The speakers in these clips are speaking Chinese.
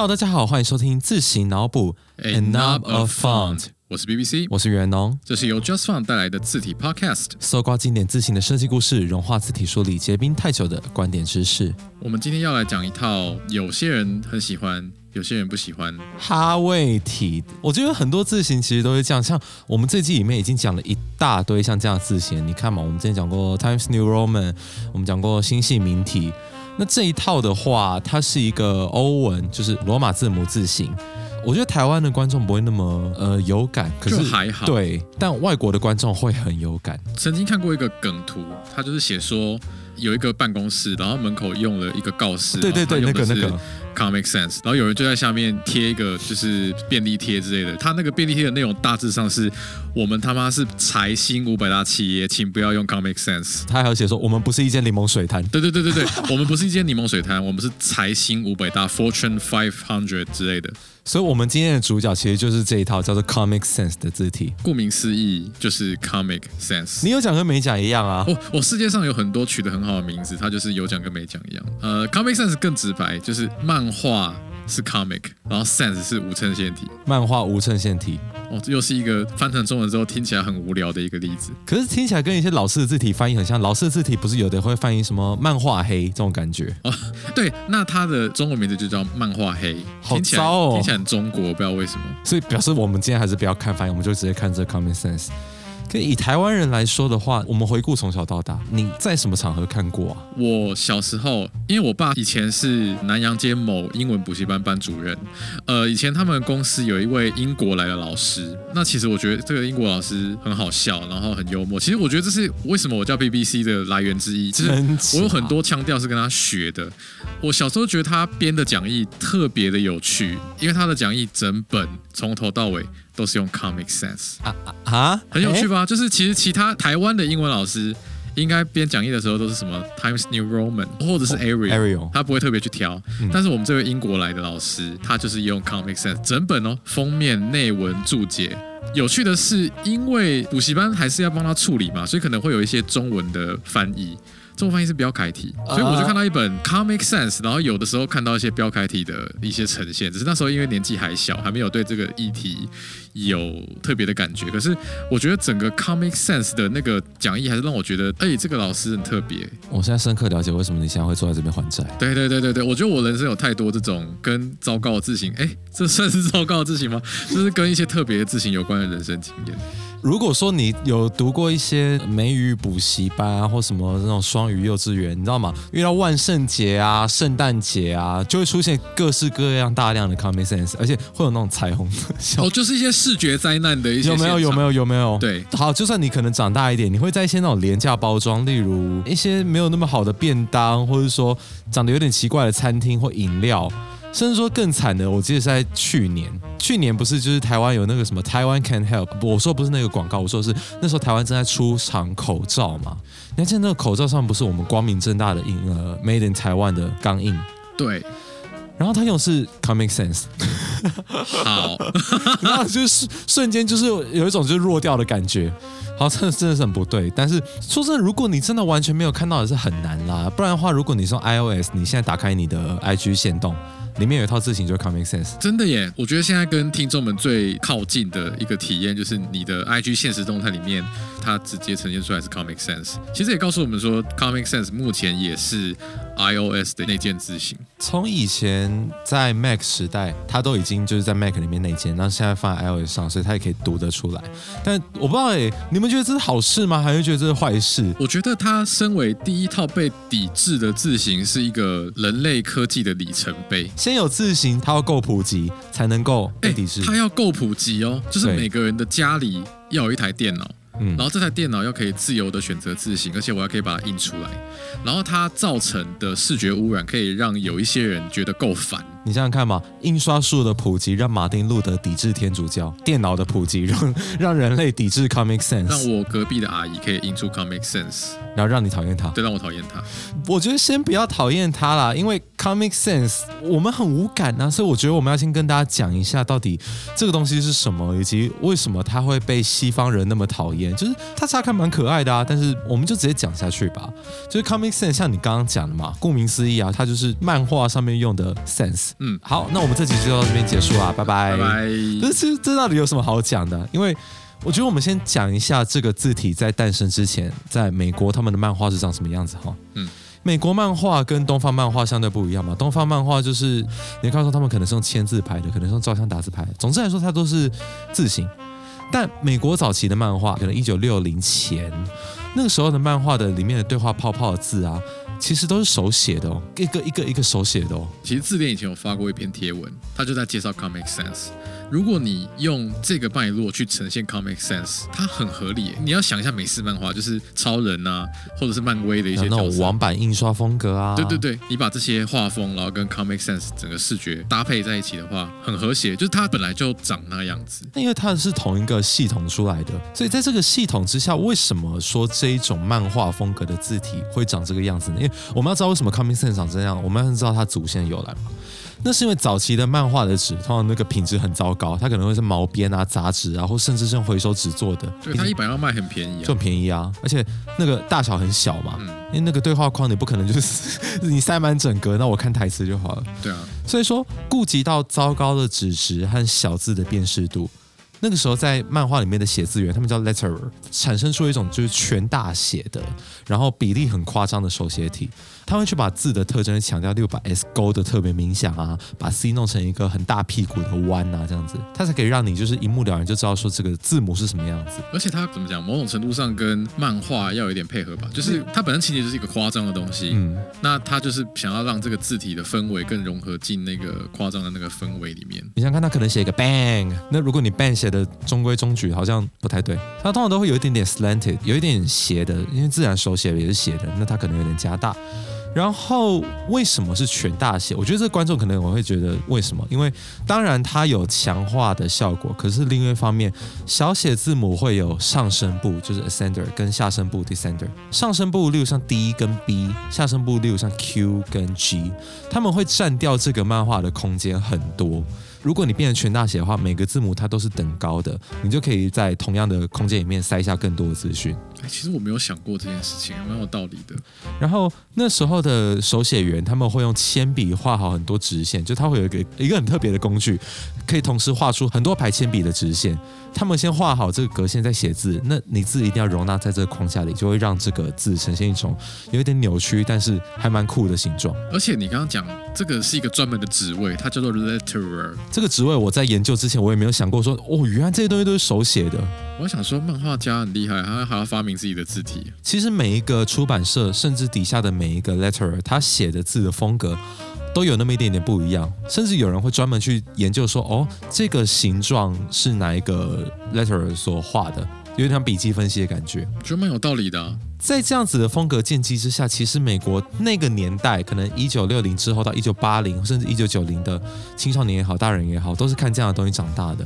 Hello，大家好，欢迎收听自行脑补 A knob of font，我是 BBC，我是袁农。这是由 Just Font 带来的字体 Podcast。搜刮经典字形的设计故事，融化字体梳理结冰太久的观点知识。我们今天要来讲一套，有些人很喜欢，有些人不喜欢。哈味体，我觉得很多字形其实都是这样，像我们这季里面已经讲了一大堆像这样的字形，你看嘛，我们之前讲过 Times New Roman，我们讲过星系明体。那这一套的话，它是一个欧文，就是罗马字母字形。我觉得台湾的观众不会那么呃有感，可是还好对，但外国的观众会很有感。曾经看过一个梗图，它就是写说有一个办公室，然后门口用了一个告示，对对对，那个那个，Comic Sense，然后有人就在下面贴一个就是便利贴之类的，他那个便利贴的内容大致上是我们他妈是财新五百大企业，请不要用 Comic Sense。他还有写说我们不是一间柠檬水摊。对对对对对，我们不是一间柠檬水摊，我们是财新五百大 Fortune Five Hundred 之类的。所以，我们今天的主角其实就是这一套叫做 Comic Sense 的字体。顾名思义，就是 Comic Sense。你有讲跟没讲一样啊？我我世界上有很多取得很好的名字，它就是有讲跟没讲一样。呃，Comic Sense 更直白，就是漫画是 Comic，然后 Sense 是无衬线体。漫画无衬线体，哦，这又是一个翻成中文之后听起来很无聊的一个例子。可是听起来跟一些老式的字体翻译很像。老式的字体不是有的会翻译什么漫画黑这种感觉？哦对，那它的中文名字就叫漫画黑，好糟哦听起来很中国，不知道为什么。所以表示我们今天还是不要看翻译，我们就直接看这 Comic Sense。可以台湾人来说的话，我们回顾从小到大，你在什么场合看过啊？我小时候，因为我爸以前是南洋街某英文补习班班主任，呃，以前他们公司有一位英国来的老师，那其实我觉得这个英国老师很好笑，然后很幽默。其实我觉得这是为什么我叫 BBC 的来源之一，就是我有很多腔调是跟他学的。我小时候觉得他编的讲义特别的有趣，因为他的讲义整本从头到尾都是用 Comic Sense。啊，诶？很有趣吧？就是其实其他台湾的英文老师应该编讲义的时候都是什么 Times New Roman 或者是 Arial，、Arial 他不会特别去挑。嗯但是我们这位英国来的老师，他就是用 Comic Sense 整本哦，封面、内文、注解。有趣的是，因为补习班还是要帮他处理嘛，所以可能会有一些中文的翻译。中文翻译是标楷体，所以我就看到一本 Comic Sense，然后有的时候看到一些标楷体的一些呈现，只是那时候因为年纪还小，还没有对这个议题有特别的感觉。可是我觉得整个 Comic Sense 的那个讲义还是让我觉得，哎、这个老师很特别。我现在深刻了解为什么你现在会坐在这边还债。对对对对对，我觉得我人生有太多这种跟糟糕的字形，哎，这算是糟糕的字形吗？就是跟一些特别的字形有关的人生经验。如果说你有读过一些美语补习班啊，或什么那种双语幼稚园，你知道吗？遇到万圣节啊、圣诞节啊，就会出现各式各样大量的 Comic Sense，而且会有那种彩虹的效哦，就是一些视觉灾难的一些有没有？有没有？有？有没有？对，好，就算你可能长大一点，你会在一些那种廉价包装，例如一些没有那么好的便当，或者说长得有点奇怪的餐厅或饮料，甚至说更惨的，我记得是在去年，去年不是就是台湾有那个什么台湾 Can Help，我说不是那个广告，我说是那时候台湾正在出厂口罩嘛，你还记得那个口罩上不是我们光明正大的印呃 Made in 台湾的钢印，对，然后他用的是 Comic Sense。好，然后就是瞬间就是有一种就是弱掉的感觉，好，真的真的是很不对。但是说真的，如果你真的完全没有看到，也是很难啦。不然的话，如果你是用 iOS，你现在打开你的 IG 线动，里面有一套字型就是 Comic Sense。真的耶！我觉得现在跟听众们最靠近的一个体验，就是你的 IG 现实动态里面，它直接呈现出来是 Comic Sense。其实也告诉我们说，Comic Sense 目前也是 iOS 的内建字型。从以前在 Mac 时代，它都已经就是在 Mac 里面内建，然后现在放在 iOS 上，所以它也可以读得出来。但我不知道哎、你们觉得这是好事吗？还是觉得这是坏事？我觉得它身为第一套被抵制的字型，是一个人类科技的里程碑。先有字型，它要够普及，才能够被哎抵制。它要够普及哦，就是每个人的家里要有一台电脑，然后这台电脑又可以自由的选择字型，而且我还可以把它印出来，然后它造成的视觉污染可以让有一些人觉得够烦。你想想看嘛，印刷术的普及让马丁路德抵制天主教，电脑的普及让让人类抵制 Comic Sense，我隔壁的阿姨可以印出 Comic Sense，然后让你讨厌他。对，让我讨厌他。我觉得先不要讨厌他啦，因为 Comic Sense 我们很无感啊，所以我觉得我们要先跟大家讲一下到底这个东西是什么，以及为什么它会被西方人那么讨厌。就是它乍看蛮可爱的啊，但是我们就直接讲下去吧。就是 Comic Sense，像你刚刚讲的嘛，顾名思义啊，它就是漫画上面用的 sense。嗯，好，那我们这集就到这边结束啦，拜拜。拜拜。这这这到底有什么好讲的？因为我觉得我们先讲一下这个字体在诞生之前，在美国他们的漫画是长什么样子哈。嗯，美国漫画跟东方漫画相对不一样嘛。东方漫画就是你看说他们可能是用签字排的，可能是用照相打字排。总之来说，它都是字形。但美国早期的漫画，可能一九六零前那个时候的漫画的里面的对话泡泡的字啊，其实都是手写的哦，一个一个一个手写的哦。其实字典以前有发过一篇贴文，他就在介绍 Comic Sans。如果你用这个脉络去呈现 Comic sense，它很合理。你要想一下美式漫画，就是超人啊，或者是漫威的一些那。种网版印刷风格啊，对对对，你把这些画风，然后跟 Comic sense 整个视觉搭配在一起的话，很和谐。就是它本来就长那样子。因为它是同一个系统出来的，所以在这个系统之下，为什么说这一种漫画风格的字体会长这个样子呢？因为我们要知道为什么 Comic sense 长这样，我们要知道它祖先的由来嘛。那是因为早期的漫画的纸，通常那个品质很糟糕，它可能会是毛边啊、杂质啊，或甚至是用回收纸做的，对，它一般要卖很便宜啊就很。便宜啊，而且那个大小很小嘛，嗯，因为那个对话框你不可能就是 你塞满整格，那我看台词就好了。对啊，所以说，顾及到糟糕的纸质和小字的辨识度，那个时候在漫画里面的写字员，他们叫 letterer，产生出一种就是全大写的，然后比例很夸张的手写体。他会去把字的特征强调，例如把 S 勾的特别明显啊，把 C 弄成一个很大屁股的弯啊，这样子，它才可以让你就是一目了然就知道说这个字母是什么样子。而且它怎么讲？某种程度上跟漫画要有一点配合吧。就是它本身情节就是一个夸张的东西，嗯，那他就是想要让这个字体的氛围更融合进那个夸张的那个氛围里面。你想看他可能写一个 bang，那如果你 bang 写的中规中矩，好像不太对。它通常都会有一点点 slanted，有一点斜的，因为自然手写也是斜的，那它可能有点加大。然后为什么是全大写？我觉得这观众可能我会觉得为什么？因为当然它有强化的效果，可是另一方面，小写字母会有上声部，就是 ascender 跟下声部 descender。上声部例如像 D 跟 B，下声部例如像 Q 跟 G，他们会占掉这个漫画的空间很多。如果你变成全大写的话，每个字母它都是等高的，你就可以在同样的空间里面塞下更多的资讯。哎，其实我没有想过这件事情，蛮有道理的。然后那时候的手写员他们会用铅笔画好很多直线，就它会有一个一个很特别的工具，可以同时画出很多排铅笔的直线。他们先画好这个格线再写字，那你字一定要容纳在这个框架里，就会让这个字呈现一种有一点扭曲，但是还蛮酷的形状。而且你刚刚讲这个是一个专门的职位，它叫做 letterer。这个职位我在研究之前，我也没有想过说，哦，原来这些东西都是手写的。我想说，漫画家很厉害，他还要发明自己的字体。其实每一个出版社，甚至底下的每一个 letterer，他写的字的风格都有那么一点点不一样，甚至有人会专门去研究说，哦，这个形状是哪一个 letterer 所画的，有点像笔记分析的感觉。我觉得蛮有道理的、啊。在这样子的风格建基之下，其实美国那个年代，可能一九六零之后到一九八零，甚至一九九零的青少年也好，大人也好，都是看这样的东西长大的。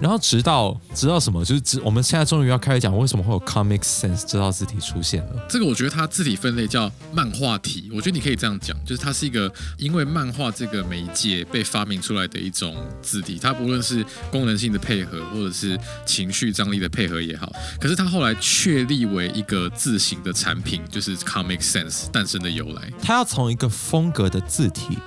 然后直到直到什么，就是直我们现在终于要开始讲为什么会有 Comic Sans 这套字体出现了。这个我觉得它字体分类叫漫画体，我觉得你可以这样讲，就是它是一个因为漫画这个媒介被发明出来的一种字体，它不论是功能性的配合，或者是情绪张力的配合也好，可是它后来确立为一个字形的产品，就是 Comic Sans 诞生的由来。它要从一个风格的字体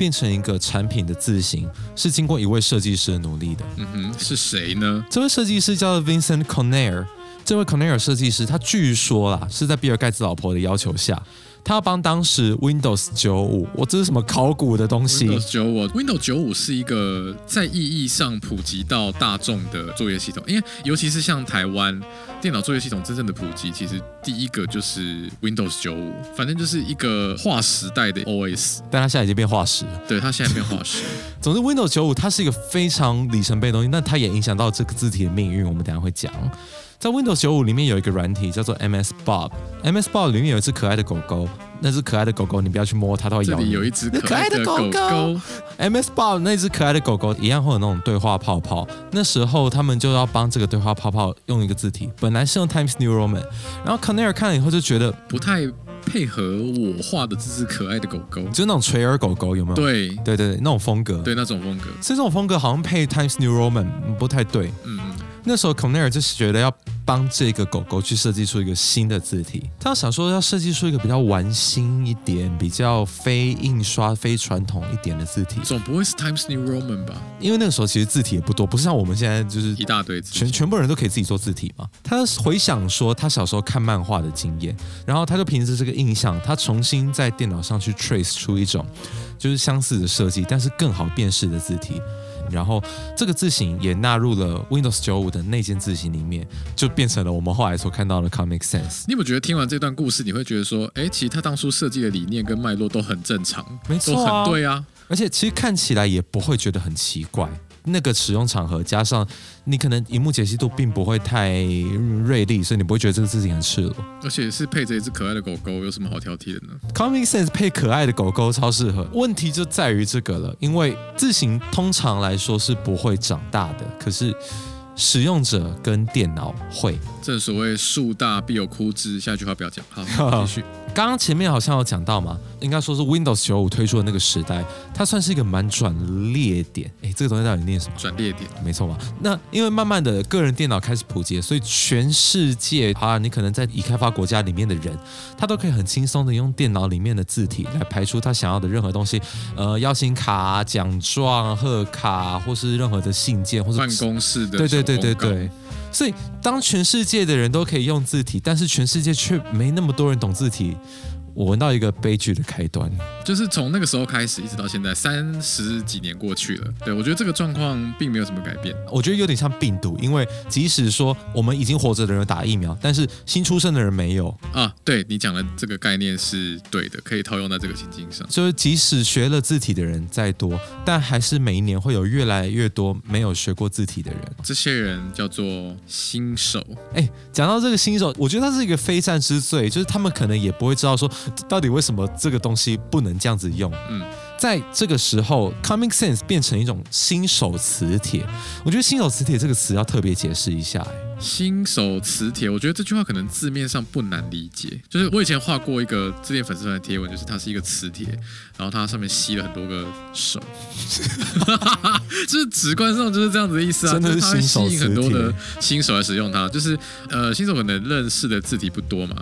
变成一个产品的字形，是经过一位设计师的努力的。嗯哼，是谁呢？这位设计师叫做 Vincent Conair。这位 Conair 设计师，他据说啦是在比尔盖茨老婆的要求下，他要帮当时 Windows 九五，我这是什么考古的东西？Windows 九五，Windows 九五是一个在意义上普及到大众的作业系统，因为尤其是像台湾电脑作业系统真正的普及，其实第一个就是 Windows 九五，反正就是一个划时代的 OS，但它现在已经变化石了。对，它现在变化石。总之，Windows 九五它是一个非常里程碑的东西，那它也影响到这个字体的命运。我们等下会讲。在 Windows 九五里面有一个软体叫做 MS Bob，MS Bob 里面有一只可爱的狗狗，那只可爱的狗狗你不要去摸它，它会咬你。有一只可爱的狗狗，MS Bob 那只可爱的狗狗一样会有那种对话泡泡，那时候他们就要帮这个对话泡泡用一个字体，本来是用 Times New Roman，然后 Conair 看了以后就觉得，不太配合我画的这只可爱的狗狗。就是那种垂耳狗狗有没有？对对对对，那种风格。对，那种风格，所以这种风格好像配 Times New Roman 不太对。那时候 Conair 就是觉得要帮这个狗狗去设计出一个新的字体。他想说要设计出一个比较玩心一点、比较非印刷、非传统一点的字体，总不会是 Times New Roman 吧？因为那个时候其实字体也不多，不是像我们现在就是一大堆字全全部人都可以自己做字体嘛。他回想说他小时候看漫画的经验，然后他就凭着这个印象，他重新在电脑上去 trace 出一种就是相似的设计，但是更好辨识的字体。然后这个字型也纳入了 Windows 九五的内建字型里面，就变成了我们后来所看到的 Comic Sans。你有没有觉得听完这段故事，你会觉得说，哎，其实他当初设计的理念跟脉络都很正常，没错都很对啊。而且其实看起来也不会觉得很奇怪。那个使用场合加上你可能荧幕解析度并不会太锐利，所以你不会觉得这个字型很赤裸。而且是配着一只可爱的狗狗，有什么好挑剔的呢？Common Sense 配可爱的狗狗超适合。问题就在于这个了，因为字形通常来说是不会长大的，可是使用者跟电脑会。正所谓树大必有枯枝，下一句话不要讲。好，继续。刚刚前面好像有讲到嘛，应该说是 Windows 九五推出的那个时代，它算是一个蛮转捩点。哎，这个东西到底念什么？转捩点，没错嘛。那因为慢慢的个人电脑开始普及，所以全世界啊，你可能在已开发国家里面的人，他都可以很轻松的用电脑里面的字体来排出他想要的任何东西，呃，邀请卡、奖状、贺卡，或是任何的信件，或者办公室的，对对对对对。所以，当全世界的人都可以用字体，但是全世界却没那么多人懂字体。我闻到一个悲剧的开端，就是从那个时候开始，一直到现在三十几年过去了。对我觉得这个状况并没有什么改变。我觉得有点像病毒，因为即使说我们已经活着的人打疫苗，但是新出生的人没有啊。对你讲的这个概念是对的，可以套用在这个情境上。就是即使学了字体的人再多，但还是每一年会有越来越多没有学过字体的人。这些人叫做新手。哎，讲到这个新手，我觉得他是一个非战之罪，就是他们可能也不会知道说。到底为什么这个东西不能这样子用？嗯，在这个时候，common sense 变成一种新手磁铁。我觉得“新手磁铁”这个词要特别解释一下。哎，新手磁铁，我觉得这句话可能字面上不难理解。就是我以前画过一个自恋粉丝团的贴文，就是它是一个磁铁，然后它上面吸了很多个手，就是直观上就是这样子的意思啊。真的是新手吸引很多的新手来使用它，就是呃，新手可能认识的字体不多嘛。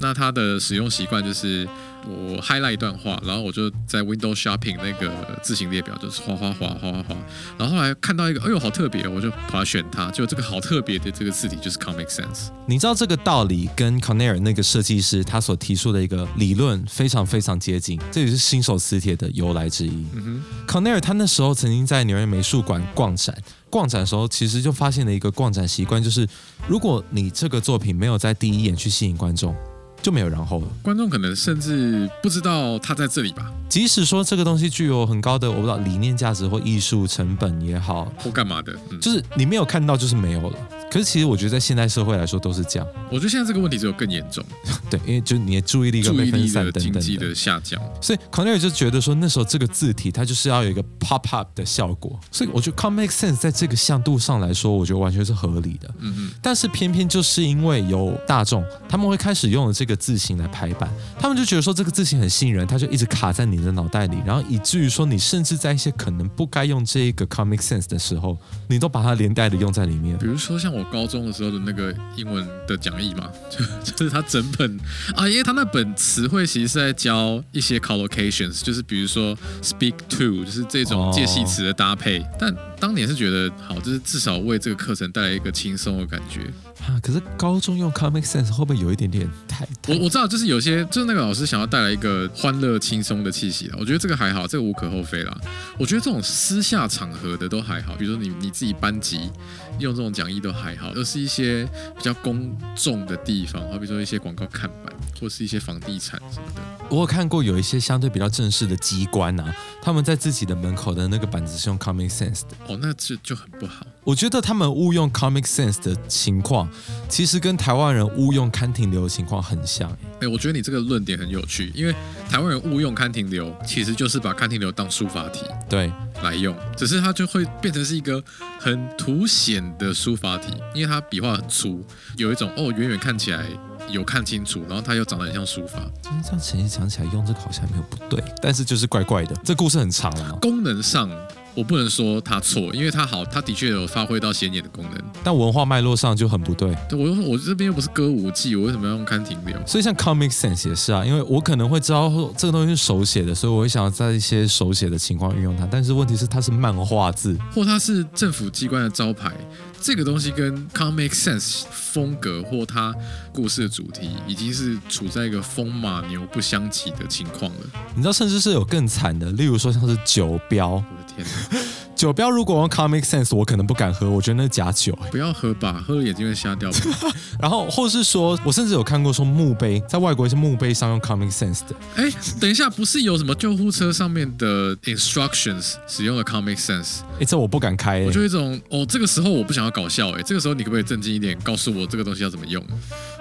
那它的使用习惯就是我 highlight 一段话，然后我就在 Windows Shopping 那个字型列表就是哗哗哗哗哗哗，然后后来看到一个，哎呦好特别，我就把它选它，就这个好特别的这个字体就是 Comic Sans。你知道这个道理跟 Cornell 那个设计师他所提出的一个理论非常非常接近，这也是新手磁铁的由来之一。嗯哼，Cornell 他那时候曾经在纽约美术馆逛展，逛展的时候其实就发现了一个逛展习惯，就是如果你这个作品没有在第一眼去吸引观众。就没有然后了。观众可能甚至不知道他在这里吧。即使说这个东西具有很高的我不知道理念价值或艺术成本也好，或干嘛的，就是你没有看到就是没有了。可是其实我觉得在现代社会来说都是这样。我觉得现在这个问题只有更严重。对，因为就你的注意力、注意力的经济的下降，所以 Cornell 就觉得说那时候这个字体它就是要有一个 pop up 的效果。所以我觉得 Comic Sense 在这个向度上来说，我觉得完全是合理的。嗯嗯。但是偏偏就是因为有大众，他们会开始用了这个字形来排版，他们就觉得说这个字形很吸引人，他就一直卡在你的脑袋里，然后以至于说你甚至在一些可能不该用这一个 Comic Sense 的时候，你都把它连带的用在里面。比如说像我高中的时候的。那个英文的讲义嘛，就 就是他整本啊，因为他那本词汇其实是在教一些 collocations，就是比如说 speak to，就是这种介系词的搭配。但当年是觉得好，就是至少为这个课程带来一个轻松的感觉。啊，可是高中用 Comic Sense 会不会有一点点太？我我知道，就是有些就是那个老师想要带来一个欢乐轻松的气息了。我觉得这个还好，这个无可厚非啦。我觉得这种私下场合的都还好，比如说你你自己班级用这种讲义都还好，而是一些比较公众的地方，好比说一些广告看板或是一些房地产什么的。我有看过有一些相对比较正式的机关啊，他们在自己的门口的那个板子是用 Comic Sense 的。哦，那这就很不好。我觉得他们误用 Comic Sense 的情况。其实跟台湾人误用刊停流的情况很像。哎，我觉得你这个论点很有趣，因为台湾人误用刊停流，其实就是把刊停流当书法体对来用，只是它就会变成是一个很凸显的书法体，因为它笔画很粗，有一种哦远远看起来有看清楚，然后它又长得很像书法。这样其实讲起来用这个好像没有不对，但是就是怪怪的。这故事很长了吗？功能上。我不能说他错，因为他好，他的确有发挥到显眼的功能。但文化脉络上就很不对。对我我这边又不是歌舞伎，我为什么要用看停留？所以像 Comic Sense 也是啊，因为我可能会知道这个东西是手写的，所以我会想要在一些手写的情况运用它。但是问题是它是漫画字，或它是政府机关的招牌，这个东西跟 Comic Sense 风格或它故事的主题，已经是处在一个风马牛不相及的情况了。你知道，甚至是有更惨的，例如说像是酒标。酒标如果用 Comic Sense，我可能不敢喝，我觉得那是假酒。不要喝吧，喝了眼睛会瞎掉。然后，或是说，我甚至有看过说墓碑，在外国一些墓碑上用 Comic Sense 的。哎，等一下，不是有什么救护车上面的 instructions 使用了 Comic Sense？哎，这我不敢开。我就一种，哦，这个时候我不想要搞笑，哎，这个时候你可不可以正经一点，告诉我这个东西要怎么用？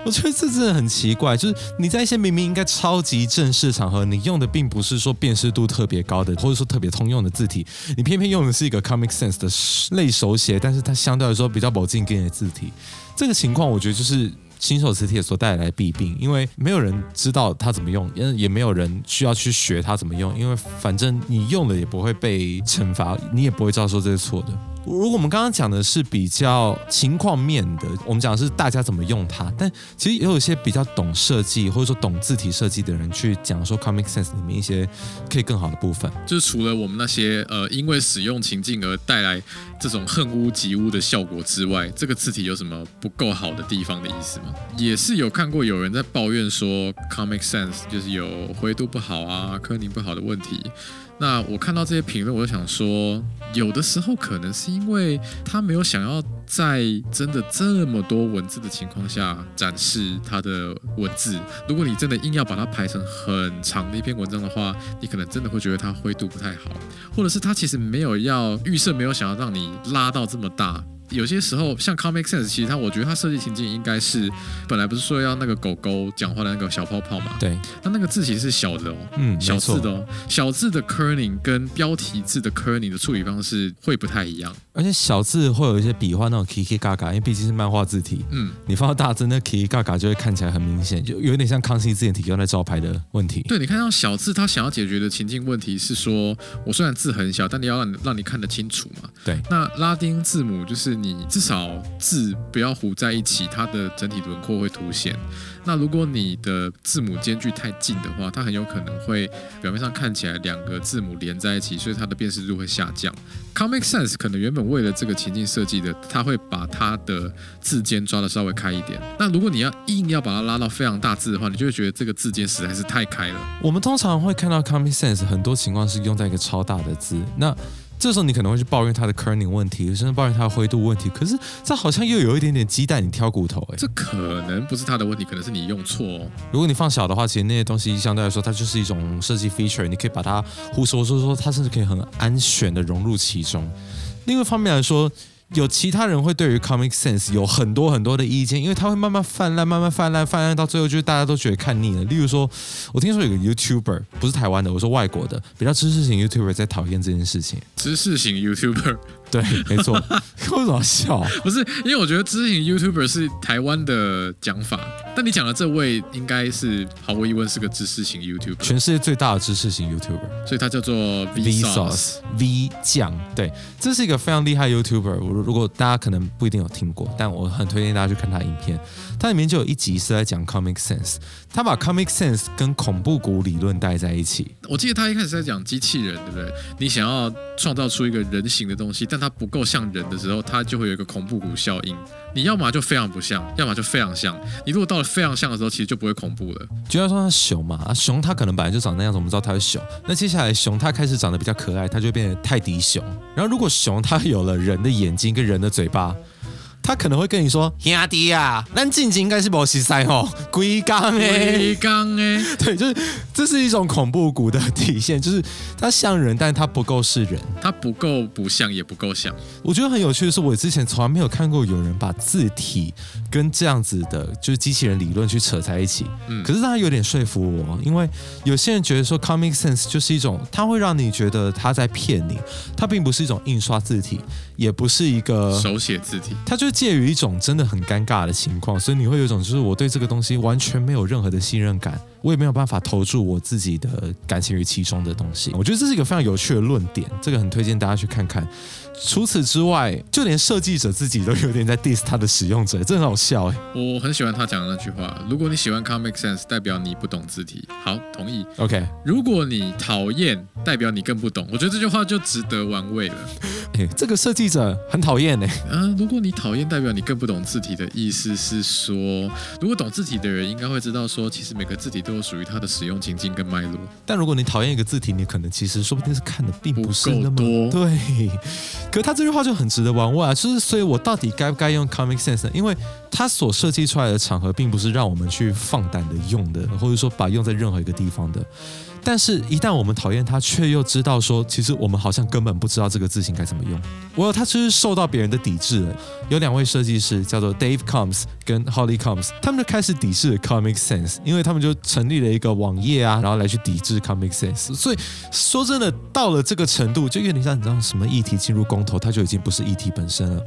我觉得这真的很奇怪，就是你在一些明明应该超级正式场合，你用的并不是说辨识度特别高的，或者说特别通用的字体，你偏偏用的是一个 Comic Sense 的类手写，但是它相对来说比较保进跟的字体。这个情况，我觉得就是新手磁铁所带来的弊病，因为没有人知道它怎么用，也也没有人需要去学它怎么用，因为反正你用了也不会被惩罚，你也不会知道说这是错的。如果我们刚刚讲的是比较情况面的，我们讲的是大家怎么用它，但其实也有一些比较懂设计或者说懂字体设计的人去讲说 Comic Sense 里面一些可以更好的部分。就是除了我们那些呃因为使用情境而带来这种恨屋及乌的效果之外，这个字体有什么不够好的地方的意思吗？也是有看过有人在抱怨说 Comic Sense 就是有灰度不好啊、科宁不好的问题。那我看到这些评论，我就想说，有的时候可能是因为他没有想要在真的这么多文字的情况下展示他的文字。如果你真的硬要把它排成很长的一篇文章的话，你可能真的会觉得它灰度不太好，或者是他其实没有要预设，没有想要让你拉到这么大。有些时候，像 Comic Sense，其实它，我觉得它设计情境应该是本来不是说要那个狗狗讲话的那个小泡泡嘛？对。那那个字其实是小的哦，嗯，小字的哦，小字的 Kerning 跟标题字的 Kerning 的处理方式会不太一样。而且小字会有一些笔画那种 Kiki 嘎嘎，因为毕竟是漫画字体，嗯，你放到大字，那 Kiki 嘎嘎就会看起来很明显，就有点像康熙字典体用在招牌的问题。对，你看到小字，它想要解决的情境问题是说，我虽然字很小，但你要让让你看得清楚嘛？对。那拉丁字母就是你至少。字不要糊在一起，它的整体轮廓会凸显。那如果你的字母间距太近的话，它很有可能会表面上看起来两个字母连在一起，所以它的辨识度会下降。Comic Sense 可能原本为了这个情境设计的，它会把它的字间抓的稍微开一点。那如果你要硬要把它拉到非常大字的话，你就会觉得这个字间实在是太开了。我们通常会看到 Comic Sense 很多情况是用在一个超大的字，那。这时候你可能会去抱怨它的 kerning 问题，甚至抱怨它的灰度问题。可是这好像又有一点点鸡蛋你挑骨头哎，这可能不是它的问题，可能是你用错。哦。如果你放小的话，其实那些东西相对来说它就是一种设计 feature，你可以把它忽视，或者说它甚至可以很安全的融入其中。另一方面来说。有其他人会对于 Comic Sense 有很多很多的意见，因为它会慢慢泛滥，慢慢泛滥，泛滥到最后就是大家都觉得看腻了。例如说，我听说有个 YouTuber 不是台湾的，我说外国的，比较知识型 YouTuber 在讨厌这件事情。知识型 YouTuber。对，没错。为什么笑？不是，因为我觉得知识型 YouTuber 是台湾的讲法，但你讲的这位应该是毫无疑问是个知识型 YouTuber，全世界最大的知识型 YouTuber，所以他叫做 V Sauce V 酱。对，这是一个非常厉害 YouTuber。我如果大家可能不一定有听过，但我很推荐大家去看他影片。它里面就有一集是在讲 Comic Sense，他把 Comic Sense 跟恐怖谷理论带在一起。我记得他一开始在讲机器人，对不对？你想要创造出一个人形的东西，但它不够像人的时候，它就会有一个恐怖谷效应。你要么就非常不像，要么就非常像。你如果到了非常像的时候，其实就不会恐怖了。就要说它熊嘛，啊熊它可能本来就长那样子，我们知道它是熊。那接下来熊它开始长得比较可爱，它就变成泰迪熊。然后如果熊它有了人的眼睛跟人的嘴巴。他可能会跟你说：“兄弟啊，那静静应该是摩西塞哦，龟缸哎，龟缸哎，对，就是这是一种恐怖谷的体现，就是它像人，但是它不够是人，它不够不像，也不够像。我觉得很有趣的是，我之前从来没有看过有人把字体跟这样子的，就是机器人理论去扯在一起。嗯，可是他有点说服我，因为有些人觉得说 Comic Sense 就是一种，它会让你觉得他在骗你，它并不是一种印刷字体。也不是一个手写字体，它就介于一种真的很尴尬的情况，所以你会有一种就是我对这个东西完全没有任何的信任感，我也没有办法投注我自己的感情于其中的东西。我觉得这是一个非常有趣的论点，这个很推荐大家去看看。除此之外，就连设计者自己都有点在 diss 他的使用者，这很好笑哎。我很喜欢他讲的那句话：如果你喜欢 Comic Sense，代表你不懂字体。好，同意。OK，如果你讨厌，代表你更不懂。我觉得这句话就值得玩味了。哎，这个设计者很讨厌哎。啊，如果你讨厌，代表你更不懂字体的意思是说，如果懂字体的人应该会知道说，其实每个字体都有属于它的使用情境跟脉络。但如果你讨厌一个字体，你可能其实说不定是看的并不是那么多对。可他这句话就很值得玩味啊，就是所以我到底该不该用 common Sense？因为他所设计出来的场合并不是让我们去放胆的用的，或者说把用在任何一个地方的。但是，一旦我们讨厌它，却又知道说，其实我们好像根本不知道这个字形该怎么用。我有，他就是受到别人的抵制了。有两位设计师叫做 Dave Combs 跟 Holly Combs，他们就开始抵制 Comic Sense，因为他们就成立了一个网页啊，然后来去抵制 Comic Sense。所以说真的，到了这个程度，就有点像你知道什么议题进入公投，它就已经不是议题本身了。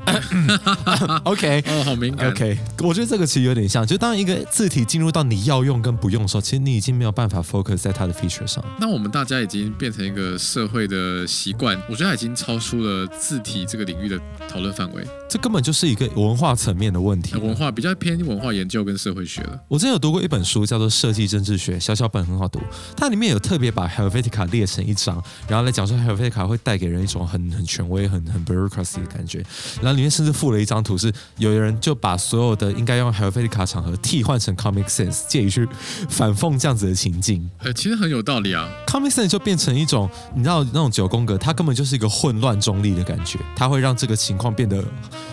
OK。哦，好敏感。OK，我觉得这个其实有点像，就当一个字体进入到你要用跟不用的时候，其实你已经没有办法 focus 在它的 feature 上。那我们大家已经变成一个社会的习惯，我觉得它已经超出了字体这个领域的讨论范围，这根本就是一个文化层面的问题。文化比较偏文化研究跟社会学了。我之前有读过一本书，叫做《设计政治学》，小小本很好读。它里面有特别把 Helvetica 列成一章，然后来讲说 Helvetica 会带给人一种很很权威、很很 bureaucracy 的感觉。然后里面甚至附了一张图，是有人就把所有的应该用 Helvetica 场合替换成 Comic Sense，借以去反讽这样子的情境。呃，其实很有道理啊。Comic Sense 就变成一种，你知道那种九宫格，它根本就是一个混乱中立的感觉，它会让这个情况变得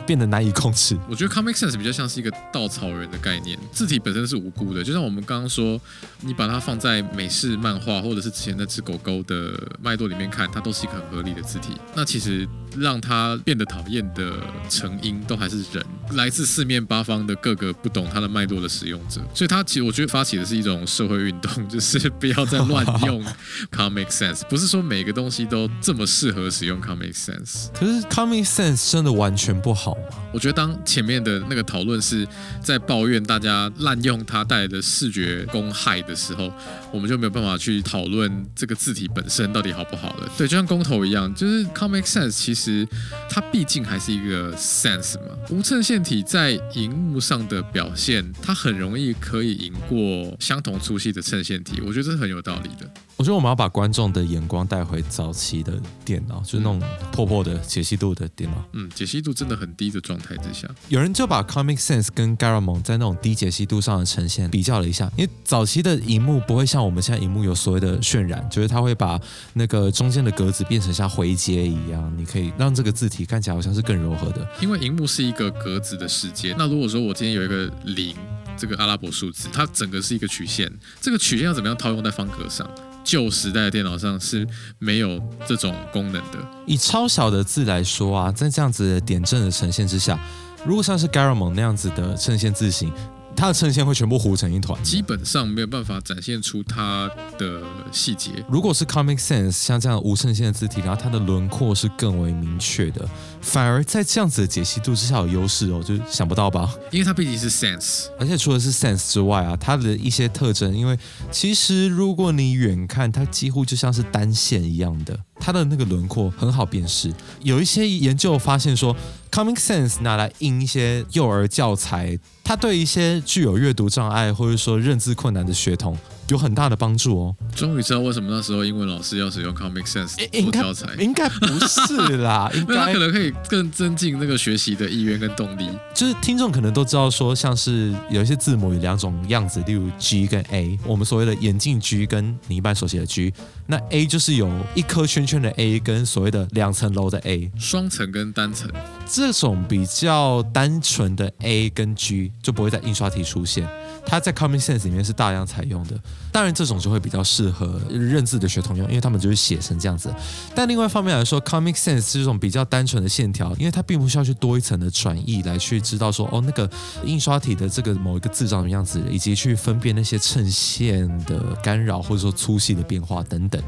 变得难以控制。我觉得 Comic Sense 比较像是一个稻草人的概念，字体本身是无辜的，就像我们刚刚说，你把它放在美式漫画或者是之前那只狗狗的脉络里面看，它都是一个很合理的字体。那其实让它变得讨厌的成因都还是人，来自四面八方的各个不懂它的脉络的使用者，所以它其实我觉得发起的是一种社会运动，就是不要再乱用 Comic Sense，不是说每个东西都这么适合使用 Comic Sense。可是 Comic Sense 真的完全不好吗？我觉得当前面的那个讨论是在抱怨大家滥用它带来的视觉公害的时候，我们就没有办法去讨论这个字体本身到底好不好了。对，就像公投一样，就是 Comic Sense 其实它毕竟还是一个 sense 嘛，无衬线体在荧幕上的表现，它很容易可以赢过相同粗细的衬线体，我觉得这是很有道理的。我觉得我们要把观众的眼光带回早期的电脑，就是那种破破的解析度的电脑。嗯，解析度真的很低的状态之下，有人就把 Comic Sense 跟 Garamond 在那种低解析度上的呈现比较了一下，因为早期的荧幕不会像我们现在荧幕有所谓的渲染，就是它会把那个中间的格子变成像灰阶一样，你可以让这个字体看起来好像是更柔和的。因为荧幕是一个格子的世界，那如果说我今天有一个零这个阿拉伯数字，它整个是一个曲线，这个曲线要怎么样套用在方格上？旧时代的电脑上是没有这种功能的。以超小的字来说啊，在这样子的点阵的呈现之下，如果像是 Garamon 那样子的衬线字形，它的衬线会全部糊成一团。基本上没有办法展现出它的细节。如果是 Comic Sense 像这样无衬线的字体，然后它的轮廓是更为明确的，反而在这样子的解析度之下有优势哦，就想不到吧？因为它毕竟是 Sense，而且除了是 Sense 之外啊，它的一些特征，因为其实如果你远看，它几乎就像是单线一样的，它的那个轮廓很好辨识。有一些研究发现说，Comic Sense 拿来印一些幼儿教材，它对一些具有阅读障碍或者说认字困难的学童有很大的帮助哦。终于知道为什么那时候英文老师要使用 Comic Sense 应该做教材。应该不是啦，应该可能可以更增进那个学习的意愿跟动力。就是听众可能都知道说，像是有一些字母有两种样子，例如 G 跟 A，我们所谓的眼镜 G 跟你一般所写的 G，那 A 就是有一颗圈圈的 A 跟所谓的两层楼的 A，双层跟单层，这种比较单纯的 A 跟 G 就不会在印刷体出现，它在 Common Sense 里面是大量采用的。当然，这种就会比较适合认字的学童用，因为他们就是写成这样子。但另外一方面来说，Comic Sense 是这种比较单纯的线条，因为它并不需要去多一层的转译来去知道说，哦，那个印刷体的这个某一个字长什么样子，以及去分辨那些衬线的干扰或者说粗细的变化等等，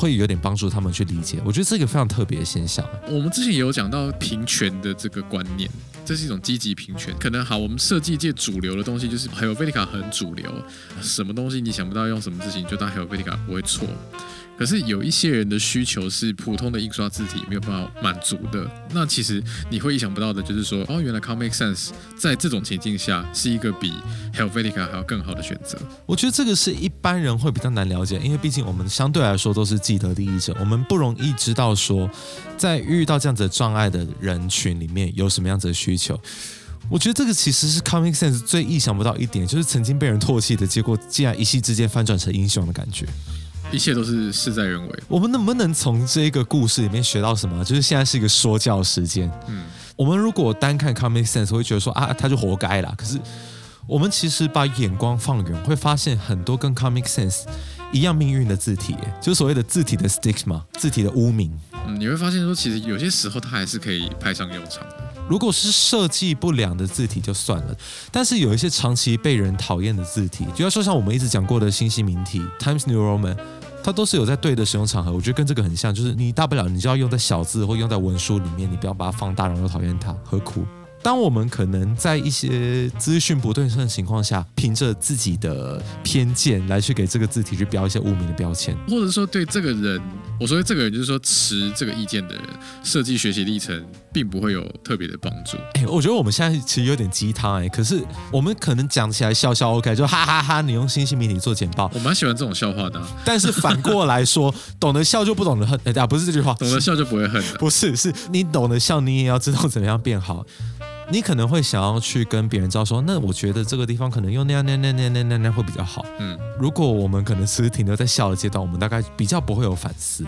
会有点帮助他们去理解。我觉得这个非常特别的现象。我们之前也有讲到平权的这个观念，这是一种积极平权。可能好，我们设计界主流的东西就是还有贝利卡很主流，什么东西你想不到用什么字型，就当还有贝利卡不会错。可是有一些人的需求是普通的印刷字体没有办法满足的，那其实你会意想不到的，就是说，哦，原来 Comic Sense 在这种情境下是一个比 Helvetica 还要更好的选择。我觉得这个是一般人会比较难了解，因为毕竟我们相对来说都是既得利益者，我们不容易知道说，在遇到这样子的障碍的人群里面有什么样子的需求。我觉得这个其实是 Comic Sense 最意想不到一点，就是曾经被人唾弃的结果，竟然一夕之间翻转成英雄的感觉。一切都是事在人为。我们能不能从这个故事里面学到什么？就是现在是一个说教时间。嗯，我们如果单看 Comic Sense，会觉得说啊，他就活该啦。可是我们其实把眼光放远，会发现很多跟 Comic Sense 一样命运的字体，就所谓的字体的 stigma，字体的污名。嗯，你会发现说，其实有些时候它还是可以派上用场的。如果是设计不良的字体就算了，但是有一些长期被人讨厌的字体，就要说像我们一直讲过的新西名体 Times New Roman。它都是有在对的使用场合，我觉得跟这个很像，就是你大不了你就要用在小字或用在文书里面，你不要把它放大，然后讨厌它，何苦？当我们可能在一些资讯不对称的情况下，凭着自己的偏见来去给这个字体去标一些污名的标签，或者说对这个人，我说这个人就是说持这个意见的人，设计学习历程并不会有特别的帮助。哎，我觉得我们现在其实有点鸡汤哎，可是我们可能讲起来笑笑 OK，就哈哈哈，你用新兴媒体做简报，我蛮喜欢这种笑话的。但是反过来说，懂得笑就不懂得恨，哎，不是这句话，懂得笑就不会恨的，不是，是你懂得笑，你也要知道怎么样变好。你可能会想要去跟别人照说，那我觉得这个地方可能用那样那样那样那样那样会比较好。嗯，如果我们可能只是停留在笑的阶段，我们大概比较不会有反思。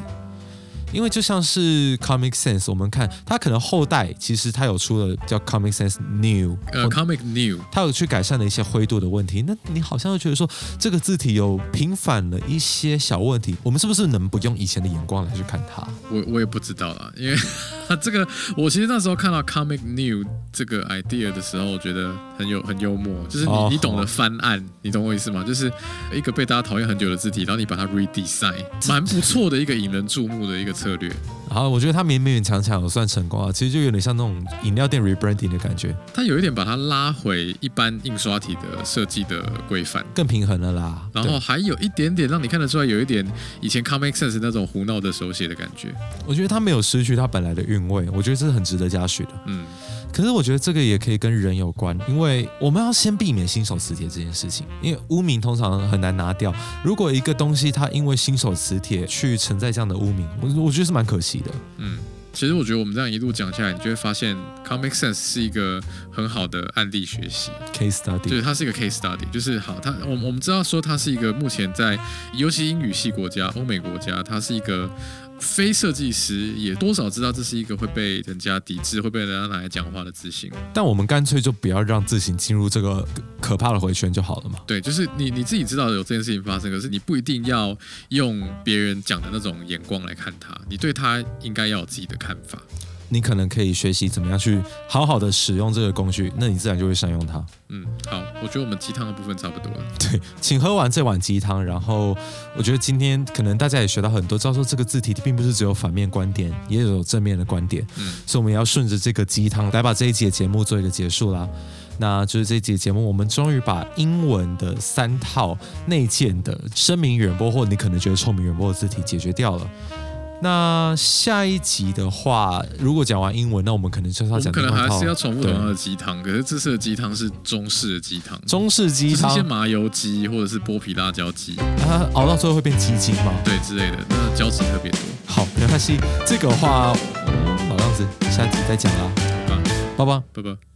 因为就像是 Comic Sense，我们看它可能后代其实它有出了叫 Comic Sense New，呃，Comic New，它有去改善了一些灰度的问题。那你好像又觉得说这个字体有平反了一些小问题，我们是不是能不用以前的眼光来去看它？我我也不知道啦，因为 这个我其实那时候看到 Comic New 这个 idea 的时候，我觉得很有很幽默，就是你你懂得翻案，你懂我意思吗？就是一个被大家讨厌很久的字体，然后你把它 redesign，蛮不错的一个引人注目的一个。策略，好，我觉得他勉勉强强有算成功啊，其实就有点像那种饮料店 rebranding 的感觉，他有一点把它拉回一般印刷体的设计的规范，更平衡了啦。然后还有一点点让你看得出来，有一点以前 Comic Sense 那种胡闹的手写的感觉。我觉得他没有失去他本来的韵味，我觉得这是很值得嘉许的。嗯。可是我觉得这个也可以跟人有关，因为我们要先避免新手磁铁这件事情，因为污名通常很难拿掉。如果一个东西它因为新手磁铁去承载这样的污名，我我觉得是蛮可惜的。嗯，其实我觉得我们这样一路讲下来，你就会发现 Comic Sense 是一个很好的案例学习 case study，对它是一个 case study，就是好，它我我们知道说它是一个目前在尤其英语系国家、欧美国家，它是一个。非设计师也多少知道这是一个会被人家抵制、会被人家拿来讲话的字形，但我们干脆就不要让字形进入这个可怕的回圈就好了嘛。对，就是你你自己知道有这件事情发生，可是你不一定要用别人讲的那种眼光来看它，你对它应该要有自己的看法。你可能可以学习怎么样去好好的使用这个工具，那你自然就会善用它。嗯，好，我觉得我们鸡汤的部分差不多了。对，请喝完这碗鸡汤，然后我觉得今天可能大家也学到很多，知道说这个字体并不是只有反面观点，也有正面的观点。嗯，所以我们要顺着这个鸡汤来把这一节节目做一个结束啦。那就是这一节节目，我们终于把英文的三套内建的声明远播，或你可能觉得臭名远播的字体解决掉了。那下一集的话，如果讲完英文，那我们可能就是要讲。可能还是要重复同样的鸡汤，可是这次的鸡汤是中式的鸡汤。中式鸡汤，一些麻油鸡或者是剥皮辣椒鸡，它熬到最后会变鸡精吗？对，之类的，那胶质特别多。好，没关系，这个话老样子，下集再讲啦。拜拜，拜拜，拜拜。